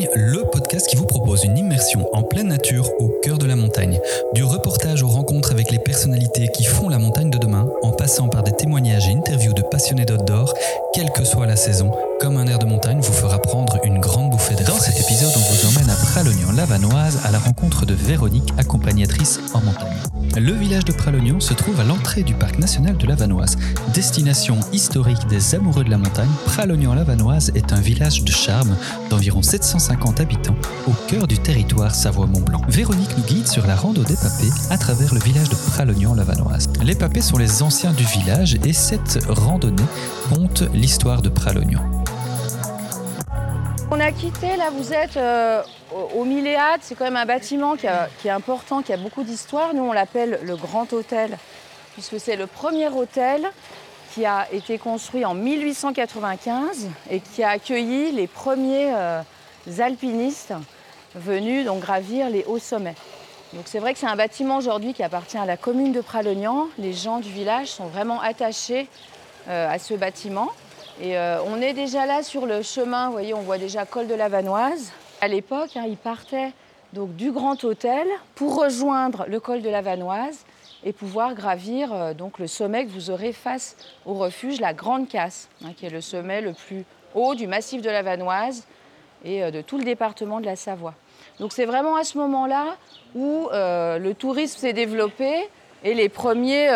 montagne, le podcast qui vous propose une immersion en pleine nature au cœur de la montagne. Du reportage aux rencontres avec les personnalités qui font la montagne de demain, en passant par des témoignages et interviews de passionnés d'outdoor, quelle que soit la saison, comme un air de montagne vous fera prendre une grande bouffée d'air. Dans cet épisode, on vous emmène à Pralognan-Lavanoise à la rencontre de Véronique, accompagnatrice en montagne. Le village de Pralognan se trouve à l'entrée du parc national de Lavanoise. Destination historique des amoureux de la montagne, Pralognan-Lavanoise est un village de charme d'environ 750 habitants au cœur du territoire Savoie-Mont-Blanc. Véronique nous guide sur la rando des papés à travers le village de Pralognan-Lavanoise. Les papés sont les anciens du village et cette randonnée compte l'histoire de Pralognan. On a quitté, là vous êtes euh, au, au c'est quand même un bâtiment qui est important, qui a beaucoup d'histoire. Nous on l'appelle le Grand Hôtel, puisque c'est le premier hôtel qui a été construit en 1895 et qui a accueilli les premiers euh, alpinistes venus donc gravir les hauts sommets. Donc c'est vrai que c'est un bâtiment aujourd'hui qui appartient à la commune de Pralognan. Les gens du village sont vraiment attachés euh, à ce bâtiment. Et euh, on est déjà là sur le chemin, vous voyez, on voit déjà col de la Vanoise. À l'époque, hein, ils partaient donc du Grand Hôtel pour rejoindre le col de la Vanoise et pouvoir gravir euh, donc le sommet que vous aurez face au refuge, la Grande Casse, hein, qui est le sommet le plus haut du massif de la Vanoise et euh, de tout le département de la Savoie. Donc c'est vraiment à ce moment-là où le tourisme s'est développé et les premiers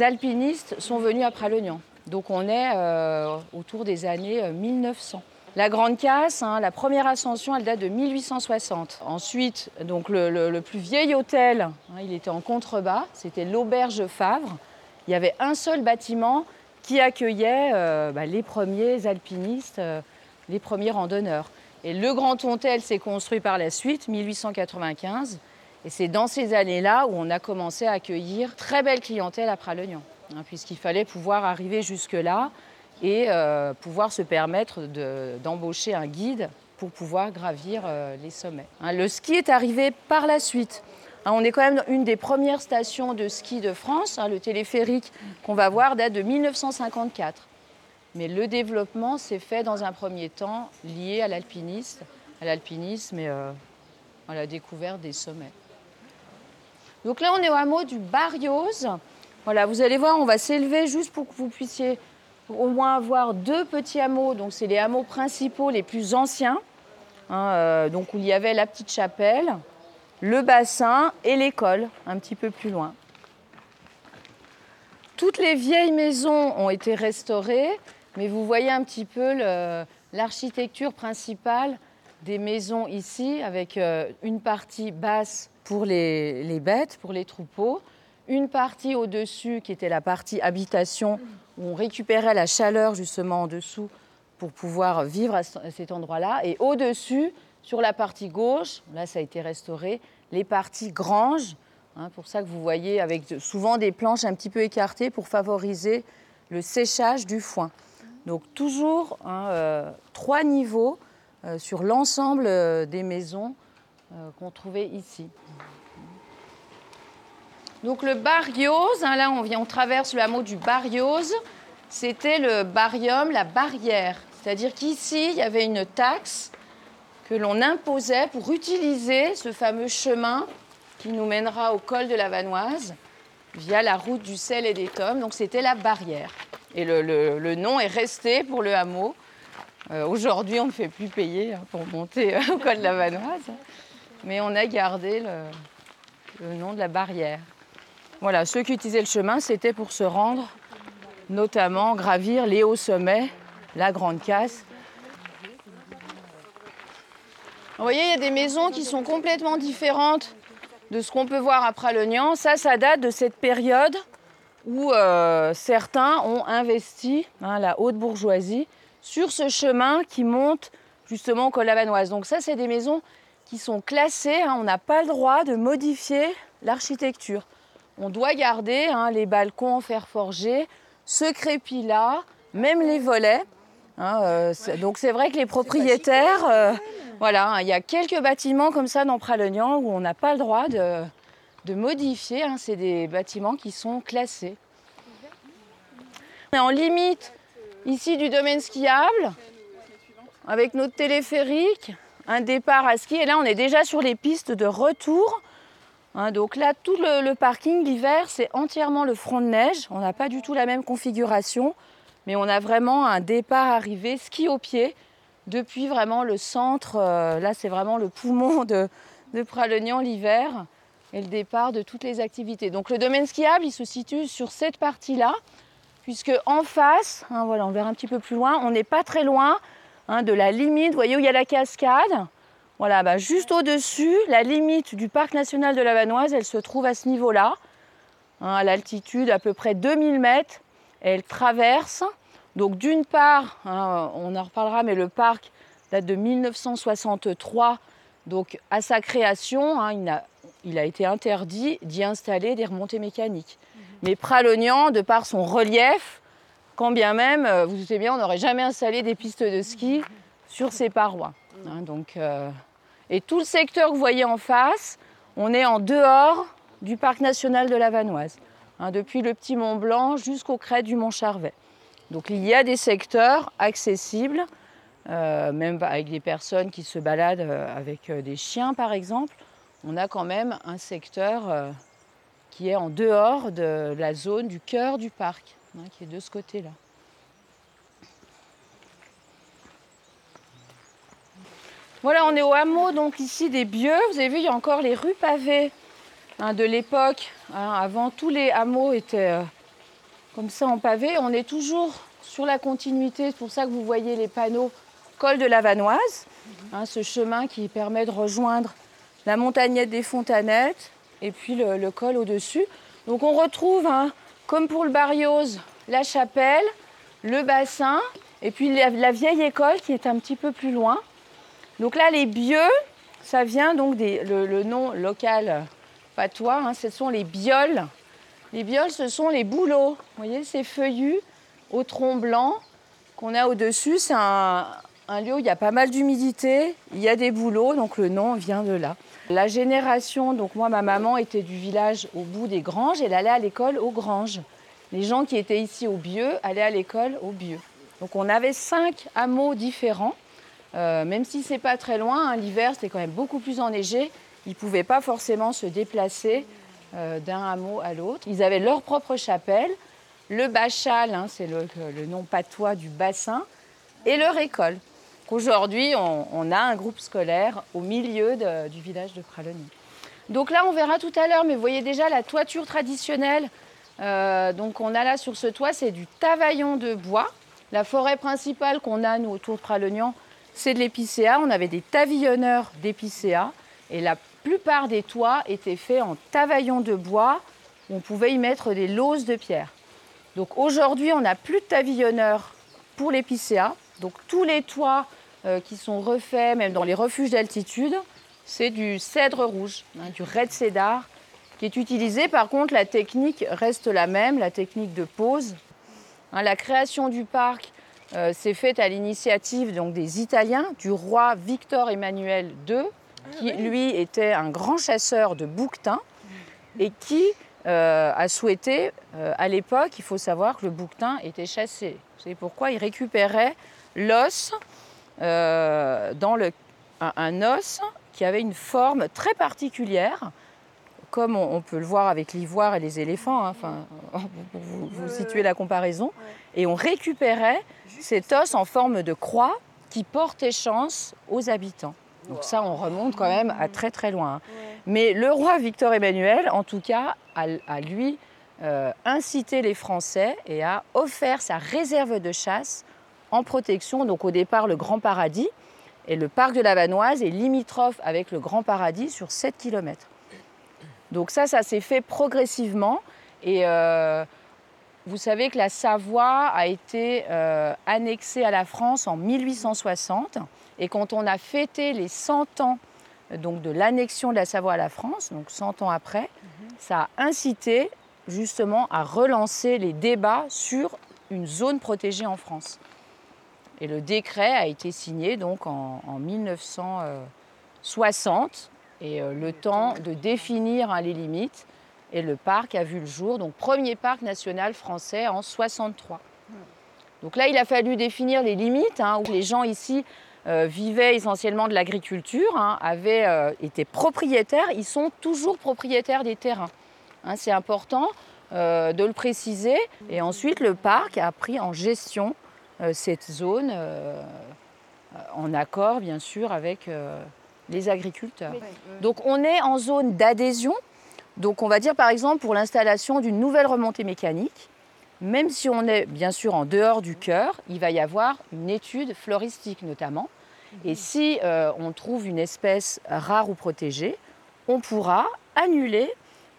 alpinistes sont venus à Pralognan. Donc on est euh, autour des années euh, 1900. La Grande Casse, hein, la première ascension, elle date de 1860. Ensuite, donc le, le- plus vieil hôtel, hein, il était en contrebas, c'était l'auberge Favre. Il y avait un seul bâtiment qui accueillait euh, bah, les premiers alpinistes, euh, les premiers randonneurs. Et le Grand Hôtel s'est construit par la suite, 1895. Et c'est dans ces années-là où on a commencé à accueillir très belle clientèle à Pralognan, hein, puisqu'il fallait pouvoir arriver jusque-là et euh, pouvoir se permettre de- d'embaucher un guide pour pouvoir gravir euh, les sommets. Hein, le ski est arrivé par la suite. Hein, on est quand même une des premières stations de ski de France. le téléphérique qu'on va voir date de 1954. Mais le développement s'est fait dans un premier temps lié à l'alpinisme, à l'alpinisme et euh, à la découverte des sommets. Donc là, on est au hameau du Barriose. Voilà, vous allez voir, on va s'élever juste pour que vous puissiez au moins avoir deux petits hameaux. Donc, c'est les hameaux principaux les plus anciens, hein, euh, donc où il y avait la petite chapelle, le bassin et l'école, un petit peu plus loin. Toutes les vieilles maisons ont été restaurées, mais vous voyez un petit peu l'architecture principale des maisons ici, avec euh, une partie basse pour les bêtes, pour les troupeaux, une partie au-dessus qui était la partie habitation, où on récupérait la chaleur justement en dessous pour pouvoir vivre à ce- à cet endroit-là, et au-dessus, sur la partie gauche, là ça a été restauré, les parties granges, hein, pour ça que vous voyez avec souvent des planches un petit peu écartées pour favoriser le séchage du foin. Donc toujours hein, euh, trois niveaux euh, sur l'ensemble euh, des maisons qu'on trouvait ici. Donc le Barriose, hein, là on vient, on traverse le hameau du Barriose, c'était le barium, la barrière. C'est-à-dire qu'ici, il y avait une taxe que l'on imposait pour utiliser ce fameux chemin qui nous mènera au col de la Vanoise via la route du sel et des tomes. Donc c'était la barrière. Et le, nom est resté pour le hameau. Euh, Aujourd'hui, on ne fait plus payer hein, pour monter euh, au col de la Vanoise. Mais on a gardé le nom de la barrière. Voilà, ceux qui utilisaient le chemin, c'était pour se rendre, notamment gravir les hauts sommets, la Grande Casse. Vous voyez, il y a des maisons qui sont complètement différentes de ce qu'on peut voir à Pralognan. Ça, ça date de cette période où euh, certains ont investi, hein, la haute bourgeoisie, sur ce chemin qui monte justement au col. Donc ça, c'est des maisons qui sont classées. hein. on n'a pas le droit de modifier l'architecture. On doit garder hein, les balcons en fer forgé, ce crépi-là, même les volets. hein, euh, donc c'est vrai que les propriétaires, euh, voilà, hein, il y a quelques bâtiments comme ça dans Pralognan où on n'a pas le droit de, de modifier. c'est des bâtiments qui sont classés. On est en limite ici du domaine skiable avec notre téléphérique. un départ à ski. Et là, on est déjà sur les pistes de retour. Hein, donc là, tout le, parking l'hiver, c'est entièrement le front de neige. On n'a pas du tout la même configuration, mais on a vraiment un départ arrivé, ski au pied, depuis vraiment le centre. Euh, là, c'est vraiment le poumon de, de l'hiver et le départ de toutes les activités. Donc le domaine skiable, il se situe sur cette partie-là, puisque en face, hein, voilà, on verra un petit peu plus loin, on n'est pas très loin hein, de la limite, vous voyez où il y a la cascade. Voilà, bah, juste au-dessus, la limite du parc national de la Vanoise, elle se trouve à ce niveau-là, hein, à l'altitude à peu près 2000 mètres. Elle traverse. Donc d'une part, hein, on en reparlera, mais le parc date de 1963. Donc à sa création, hein, il, a, il, a, été interdit d'y installer des remontées mécaniques. Mhm. Mais Pralognan, de par son relief, quand bien même, euh, vous savez bien, on n'aurait jamais installé des pistes de ski sur ses parois. donc, euh, et tout le secteur que vous voyez en face, on est en dehors du parc national de la Vanoise, hein, depuis le petit Mont Blanc jusqu'au crête du Mont Charvet. Donc il y a des secteurs accessibles, euh, même avec des personnes qui se baladent euh, avec euh, des chiens par exemple. On a quand même un secteur qui est en dehors de la zone du cœur du parc, hein, qui est de ce côté-là. Voilà, on est au hameau donc ici des Bieux. Vous avez vu, il y a encore les rues pavées hein, de l'époque. Hein. avant, tous les hameaux étaient euh, comme ça en pavé. On est toujours sur la continuité. C'est pour ça que vous voyez les panneaux col de la Vanoise, hein, ce chemin qui permet de rejoindre la montagnette des Fontanettes et puis le, col au-dessus. Donc on retrouve, comme pour le Barriose, la chapelle, le bassin et puis la vieille école qui est un petit peu plus loin. Donc là, les bieux, ça vient donc des, le, nom local patois, hein, ce sont les bioles. Les bioles, ce sont les bouleaux. Vous voyez, ces feuillus au tronc blanc qu'on a au-dessus. C'est un, lieu où il y a pas mal d'humidité, il y a des bouleaux, donc le nom vient de là. La génération, donc moi, ma maman était du village au bout des granges, elle allait à l'école aux granges. Les gens qui étaient ici au Bieux allaient à l'école au Bieux. Donc on avait cinq hameaux différents. Euh, même si c'est pas très loin, hein, l'hiver c'était quand même beaucoup plus enneigé, ils ne pouvaient pas forcément se déplacer euh, d'un hameau à l'autre. Ils avaient leur propre chapelle, le bachal, hein, c'est le, nom patois du bassin, et leur école. Aujourd'hui, on, a un groupe scolaire au milieu du village de Pralogny. Donc là, on verra tout à l'heure, mais vous voyez déjà la toiture traditionnelle. Euh, donc on a là sur ce toit, c'est du tavaillon de bois. La forêt principale qu'on a, nous, autour de Pralognan, c'est de l'épicéa. On avait des tavillonneurs d'épicéa et la plupart des toits étaient faits en tavaillon de bois où on pouvait y mettre des lauses de pierre. Donc aujourd'hui, on n'a plus de tavillonneurs pour l'épicéa. Donc tous les toits euh, qui sont refaits, même dans les refuges d'altitude, c'est du cèdre rouge, hein, du red cédar, qui est utilisé. Par contre, la technique reste la même, la technique de pose. Hein, la création du parc euh, c'est fait à l'initiative donc, des Italiens, du roi Victor Emmanuel II, qui lui était un grand chasseur de bouquetins et qui euh, a souhaité, euh, à l'époque, il faut savoir que le bouquetin était chassé. Savez pourquoi Il récupérait l'os dans le, un, os qui avait une forme très particulière, comme on, peut le voir avec l'ivoire et les éléphants, hein, enfin, vous, vous, situez la comparaison, et on récupérait cet os en forme de croix qui portait chance aux habitants. Donc ça, on remonte quand même à très très loin. Hein. Mais le roi Victor Emmanuel, en tout cas, a, lui euh, incité les Français et a offert sa réserve de chasse en protection. Donc au départ, le Grand Paradis. Et le parc de la Vanoise est limitrophe avec le Grand Paradis sur 7 km. Donc ça, ça s'est fait progressivement. Et euh, vous savez que la Savoie a été euh, annexée à la France en 1860 et quand on a fêté les 100 ans donc, de l'annexion de la Savoie à la France, donc 100 ans après, ça a incité justement à relancer les débats sur une zone protégée en France. Et le décret a été signé donc en, 1960 et euh, le temps de définir hein, les limites et le parc a vu le jour, donc premier parc national français en 63. Donc là, il a fallu définir les limites, hein, où les gens ici vivaient essentiellement de l'agriculture, hein, avaient été propriétaires, ils sont toujours propriétaires des terrains. C'est important de le préciser. Et ensuite, le parc a pris en gestion cette zone en accord, bien sûr, avec les agriculteurs. Donc on est en zone d'adhésion. Donc on va dire par exemple pour l'installation d'une nouvelle remontée mécanique, même si on est bien sûr en dehors du cœur, il va y avoir une étude floristique notamment. Et si euh, on trouve une espèce rare ou protégée, on pourra annuler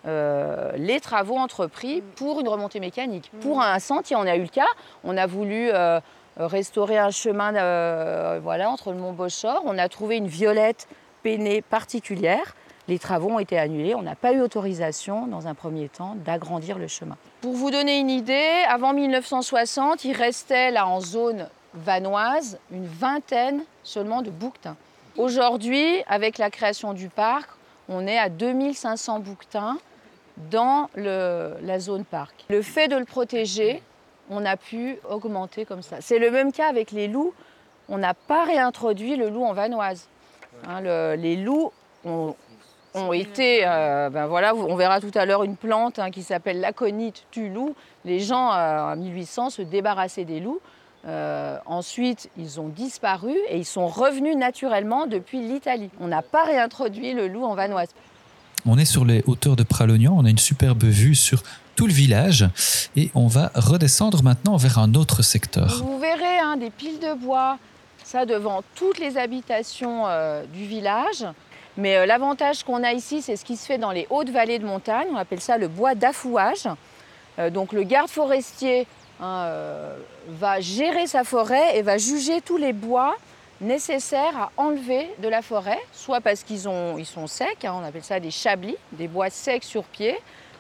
euh, les travaux entrepris pour une remontée mécanique. Pour un sentier, on a eu le cas, on a voulu euh, restaurer un chemin voilà, entre le mont Bochor, on a trouvé une violette peinée particulière. Les travaux ont été annulés. On n'a pas eu autorisation, dans un premier temps, d'agrandir le chemin. Pour vous donner une idée, avant 1960, il restait là en zone vanoise une vingtaine seulement de bouquetins. Aujourd'hui, avec la création du parc, on est à 2500 bouquetins dans la zone parc. Le fait de le protéger, on a pu augmenter comme ça. C'est le même cas avec les loups. On n'a pas réintroduit le loup en vanoise. Hein, les loups ont, été, euh, ben voilà, on verra tout à l'heure une plante hein, qui s'appelle l'aconite du loup. Les gens euh, en 1800 se débarrassaient des loups. Euh, ensuite, ils ont disparu et ils sont revenus naturellement depuis l'Italie. On n'a pas réintroduit le loup en vanoise. On est sur les hauteurs de Pralognan, on a une superbe vue sur tout le village et on va redescendre maintenant vers un autre secteur. Vous verrez hein, des piles de bois, ça devant toutes les habitations euh, du village. Mais euh, l'avantage qu'on a ici, c'est ce qui se fait dans les hautes vallées de montagne. On appelle ça le bois d'affouage. Euh, donc le garde forestier hein, va gérer sa forêt et va juger tous les bois nécessaires à enlever de la forêt, soit parce qu'ils ils sont secs, hein, on appelle ça des chablis, des bois secs sur pied,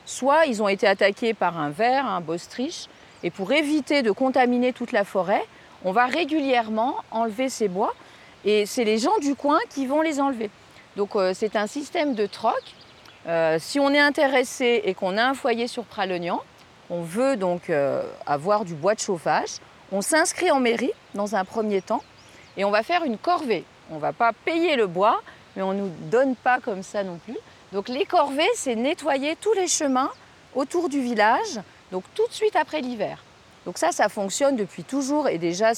soit ils ont été attaqués par un ver, un bostriche, et pour éviter de contaminer toute la forêt, on va régulièrement enlever ces bois et c'est les gens du coin qui vont les enlever. Donc euh, c'est un système de troc. Euh, si on est intéressé et qu'on a un foyer sur Pralognan, on veut donc euh, avoir du bois de chauffage, on s'inscrit en mairie dans un premier temps et on va faire une corvée. On ne va pas payer le bois, mais on ne nous donne pas comme ça non plus. Donc les corvées, c'est nettoyer tous les chemins autour du village, donc tout de suite après l'hiver. Donc ça, ça fonctionne depuis toujours et déjà,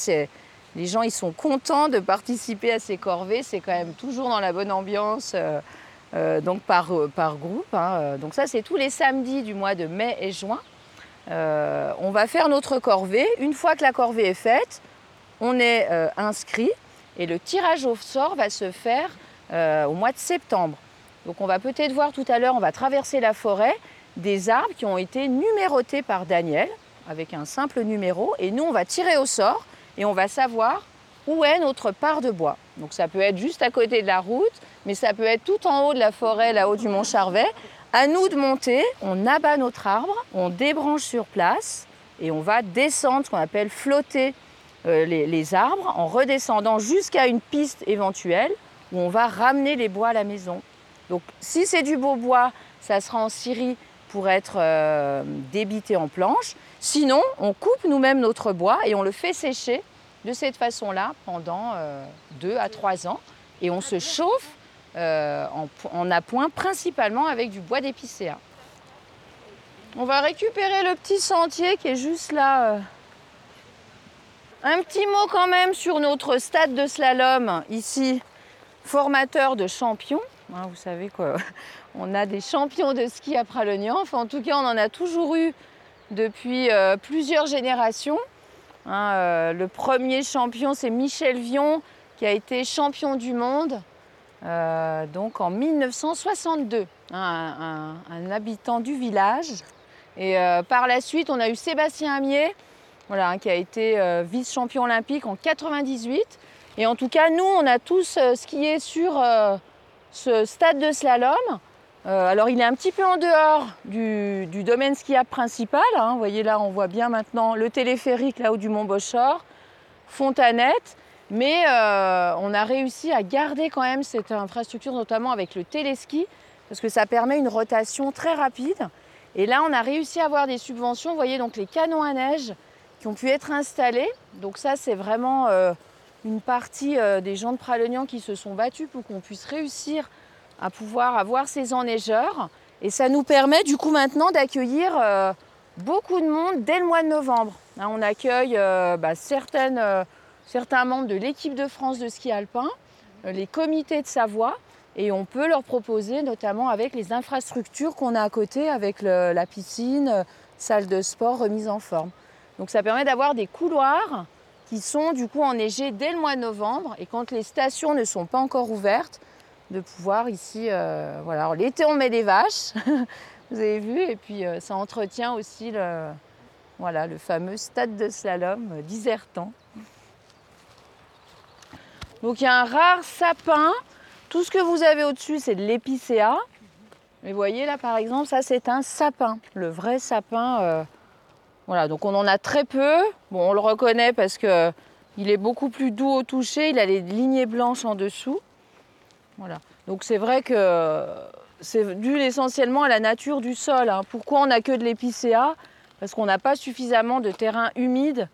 les gens ils sont contents de participer à ces corvées. C'est quand même toujours dans la bonne ambiance, euh, euh, donc par, euh, groupe. Hein. Donc ça, c'est tous les samedis du mois de mai et juin. on va faire notre corvée. Une fois que la corvée est faite, on est inscrit et le tirage au sort va se faire au mois de septembre. Donc on va peut-être voir tout à l'heure, on va traverser la forêt, des arbres qui ont été numérotés par Daniel avec un simple numéro et nous on va tirer au sort et on va savoir où est notre part de bois. Donc ça peut être juste à côté de la route, mais ça peut être tout en haut de la forêt, là-haut du mont Charvet. À nous de monter, on abat notre arbre, on débranche sur place et on va descendre, ce qu'on appelle flotter euh, les, les, arbres, en redescendant jusqu'à une piste éventuelle où on va ramener les bois à la maison. Donc si c'est du beau bois, ça sera en scierie pour être euh, débité en planche. Sinon, on coupe nous-mêmes notre bois et on le fait sécher de cette façon-là pendant euh, deux à trois ans. Et on se chauffe euh, en, appoint principalement avec du bois d'épicéa. On va récupérer le petit sentier qui est juste là. Un petit mot quand même sur notre stade de slalom ici, formateur de champions. Hein, vous savez quoi on a des champions de ski à Pralognan. Enfin, en tout cas, on en a toujours eu depuis euh, plusieurs générations. Hein, euh, le premier champion, c'est Michel Vion, qui a été champion du monde euh, donc en 1962, hein, un, habitant du village. Et par la suite, on a eu Sébastien Amier, voilà, qui a été vice-champion olympique en 98. Et en tout cas, nous, on a tous skié sur ce stade de slalom. Euh, alors il est un petit peu en dehors du, domaine skiable principal. Hein. Vous voyez là, on voit bien maintenant le téléphérique là-haut du Mont Bochor, Fontanette. Mais euh, on a réussi à garder quand même cette infrastructure, notamment avec le téléski, parce que ça permet une rotation très rapide. Et là, on a réussi à avoir des subventions. Vous voyez donc les canons à neige qui ont pu être installés. Donc ça, c'est vraiment euh, une partie des gens de Pralognan qui se sont battus pour qu'on puisse réussir à pouvoir avoir ces enneigeurs. Et ça nous permet du coup maintenant d'accueillir beaucoup de monde dès le mois de novembre. Hein, on accueille bah, certaines, certains membres de l'équipe de France de ski alpin, les comités de Savoie, et on peut leur proposer, notamment avec les infrastructures qu'on a à côté, avec la piscine, salle de sport remise en forme. Donc ça permet d'avoir des couloirs qui sont du coup enneigés dès le mois de novembre et quand les stations ne sont pas encore ouvertes, de pouvoir ici, euh, voilà, l'été on met des vaches, vous avez vu, et puis euh, ça entretient aussi le, voilà, le fameux stade de slalom euh, disertant. Donc il y a un rare sapin tout ce que vous avez au-dessus, c'est de l'épicéa. Mais vous voyez là, par exemple, ça c'est un sapin, le vrai sapin. Donc on en a très peu. Bon, on le reconnaît parce que il est beaucoup plus doux au toucher. Il a les lignées blanches en dessous. Voilà. Donc c'est vrai que c'est dû essentiellement à la nature du sol. Hein. Pourquoi on n'a que de l'épicéa? Parce qu'on n'a pas suffisamment de terrain humide.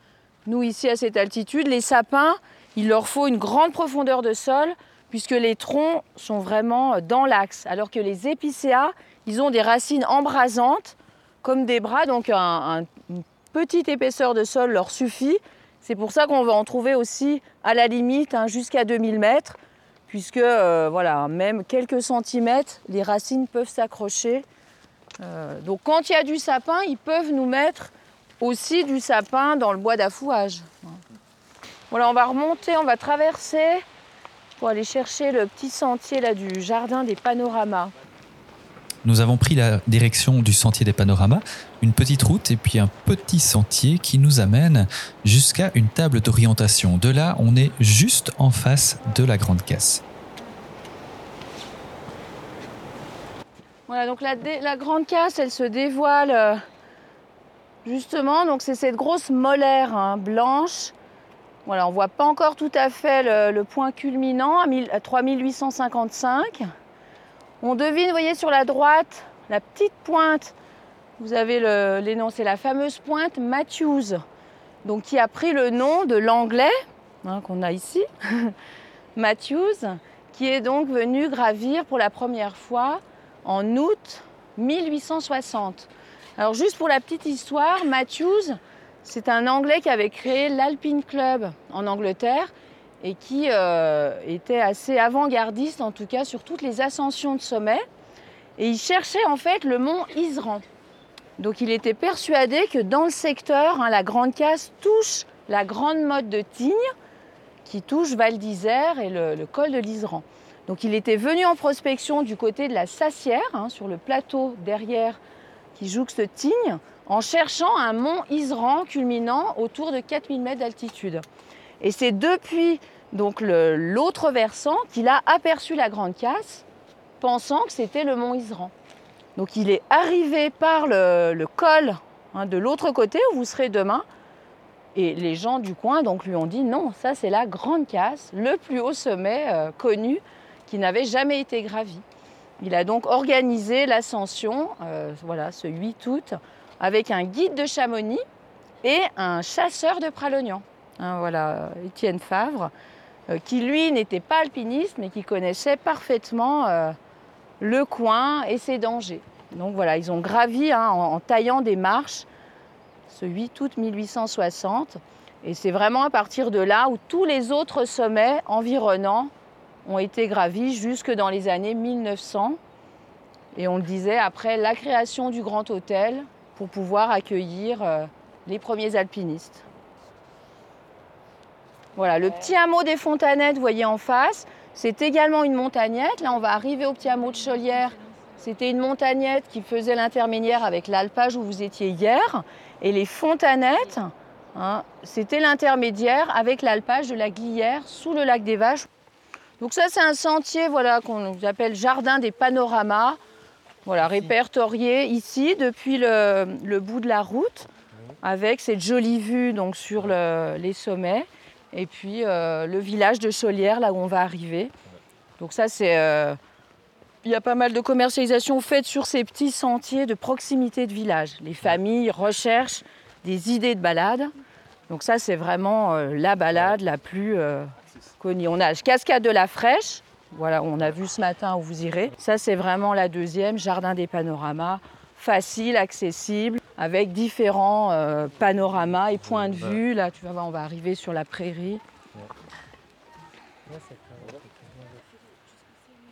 Nous ici à cette altitude, les sapins, il leur faut une grande profondeur de sol puisque les troncs sont vraiment dans l'axe, alors que les épicéas, ils ont des racines embrasantes comme des bras, donc une petite épaisseur de sol leur suffit. C'est pour ça qu'on va en trouver aussi à la limite hein, jusqu'à 2000 mètres, puisque euh, voilà, même quelques centimètres, les racines peuvent s'accrocher. Euh, donc quand il y a du sapin, ils peuvent nous mettre aussi du sapin dans le bois d'affouage. Voilà, on va remonter, on va traverser pour aller chercher le petit sentier là du jardin des panoramas. Nous avons pris la direction du sentier des panoramas, une petite route et puis un petit sentier qui nous amène jusqu'à une table d'orientation. De là, on est juste en face de la grande casse. Voilà, donc la, grande casse, elle se dévoile euh, justement. Donc c'est cette grosse molaire hein, blanche voilà, on ne voit pas encore tout à fait le, point culminant à, 3855. On devine, vous voyez, sur la droite, la petite pointe. Vous avez l'énoncé, la fameuse pointe Matthews, donc qui a pris le nom de l'anglais hein, qu'on a ici, Matthews, qui est donc venu gravir pour la première fois en août 1860. Alors juste pour la petite histoire, Matthews, c'est un Anglais qui avait créé l'Alpine Club en Angleterre et qui euh, était assez avant-gardiste, en tout cas sur toutes les ascensions de sommet. Et il cherchait en fait le mont Isran. Donc il était persuadé que dans le secteur, hein, la Grande Casse touche la Grande Motte de Tignes, qui touche Val d'Isère et le, col de l'Isran. Donc il était venu en prospection du côté de la Sassière, hein, sur le plateau derrière qui jouxte Tignes, en cherchant un mont Isran culminant autour de 4000 mètres d'altitude. Et c'est depuis donc l'autre versant qu'il a aperçu la Grande Casse, pensant que c'était le mont Isran. Donc il est arrivé par le, col hein, de l'autre côté où vous serez demain. Et les gens du coin donc lui ont dit non, ça c'est la Grande Casse, le plus haut sommet euh, connu qui n'avait jamais été gravi. Il a donc organisé l'ascension, euh, voilà, ce 8 août, avec un guide de Chamonix et un chasseur de Pralognan. Hein, voilà, Étienne Favre, euh, qui lui n'était pas alpiniste, mais qui connaissait parfaitement euh, le coin et ses dangers. Donc voilà, ils ont gravi hein, en, taillant des marches ce 8 août 1860. Et c'est vraiment à partir de là où tous les autres sommets environnants ont été gravis jusque dans les années 1900. Et on le disait, après la création du Grand Hôtel, pour pouvoir accueillir euh, les premiers alpinistes. Voilà, le petit hameau des Fontanettes, vous voyez en face, c'est également une montagnette. Là, on va arriver au petit hameau de Chaulière. C'était une montagnette qui faisait l'intermédiaire avec l'alpage où vous étiez hier. Et les Fontanettes, hein, c'était l'intermédiaire avec l'alpage de la Glière sous le lac des Vaches. Donc ça, c'est un sentier voilà, qu'on appelle Jardin des Panoramas. Voilà, répertorié ici depuis le, bout de la route, avec cette jolie vue donc, sur les sommets, et puis euh, le village de Chaulière, là où on va arriver. Donc ça, c'est... Euh, il y a pas mal de commercialisation faite sur ces petits sentiers de proximité de village. Les familles recherchent des idées de balade. Donc ça, c'est vraiment euh, la balade la plus Cogny. On a Cascade de la Fraîche, voilà, on a vu ce matin où vous irez. Ça, c'est vraiment la deuxième, Jardin des Panoramas, facile, accessible, avec différents euh, panoramas et points de vue. Là, tu vas voir, on va arriver sur la prairie.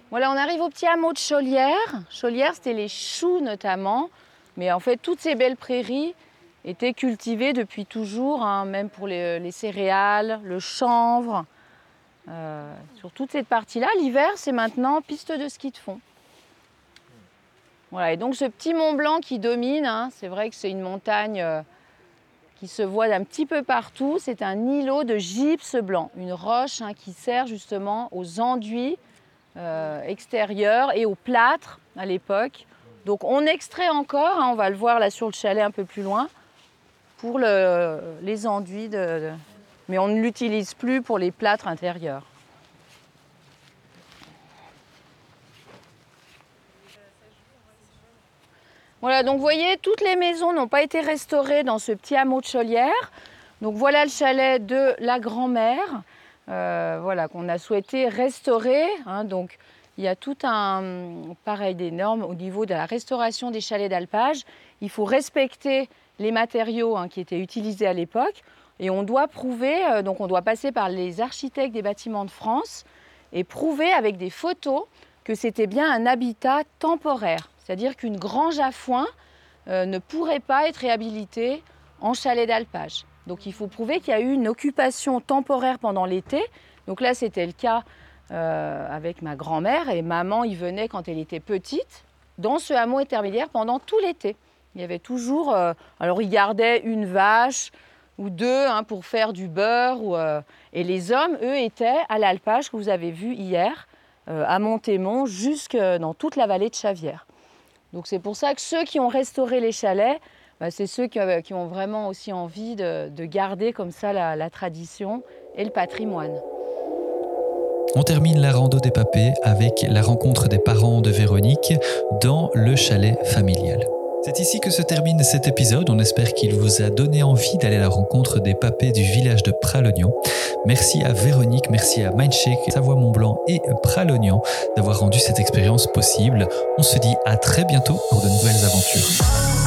Voilà, on arrive au petit hameau de Chaulière. Chaulière, c'était les choux notamment. Mais en fait, toutes ces belles prairies étaient cultivées depuis toujours, hein, même pour les, céréales, le chanvre. Euh, sur toute cette partie-là, l'hiver, c'est maintenant piste de ski de fond. Voilà, et donc ce petit mont Blanc qui domine, hein, c'est vrai que c'est une montagne euh, qui se voit d'un petit peu partout. C'est un îlot de gypse blanc, une roche hein, qui sert justement aux enduits euh, extérieurs et aux plâtres à l'époque. Donc on extrait encore, hein, on va le voir là sur le chalet un peu plus loin, pour les enduits, mais on ne l'utilise plus pour les plâtres intérieurs. Voilà, donc vous voyez, toutes les maisons n'ont pas été restaurées dans ce petit hameau de Chaulière. Donc voilà le chalet de la grand-mère, euh, voilà, qu'on a souhaité restaurer. Hein. donc il y a tout un, pareil, des normes au niveau de la restauration des chalets d'alpage. Il faut respecter les matériaux hein, qui étaient utilisés à l'époque. Et on doit prouver, euh, donc on doit passer par les architectes des bâtiments de France et prouver avec des photos que c'était bien un habitat temporaire. C'est-à-dire qu'une grange à foin euh, ne pourrait pas être réhabilitée en chalet d'alpage. Donc il faut prouver qu'il y a eu une occupation temporaire pendant l'été. Donc là, c'était le cas euh, avec ma grand-mère et maman y venait quand elle était petite dans ce hameau intermédiaire pendant tout l'été. Il y avait toujours, euh, alors ils gardaient une vache ou deux hein, pour faire du beurre et les hommes, eux, étaient à l'alpage que vous avez vu hier à Montémont jusque dans toute la vallée de Chavière. Donc c'est pour ça que ceux qui ont restauré les chalets, bah, c'est ceux qui, ont vraiment aussi envie de, garder comme ça la tradition et le patrimoine. On termine la rando des papés avec la rencontre des parents de Véronique dans le chalet familial. C'est ici que se termine cet épisode. On espère qu'il vous a donné envie d'aller à la rencontre des papés du village de Pralognan. Merci à Véronique, merci à Mindshake, Savoie-Mont-Blanc et Pralognan d'avoir rendu cette expérience possible. On se dit à très bientôt pour de nouvelles aventures.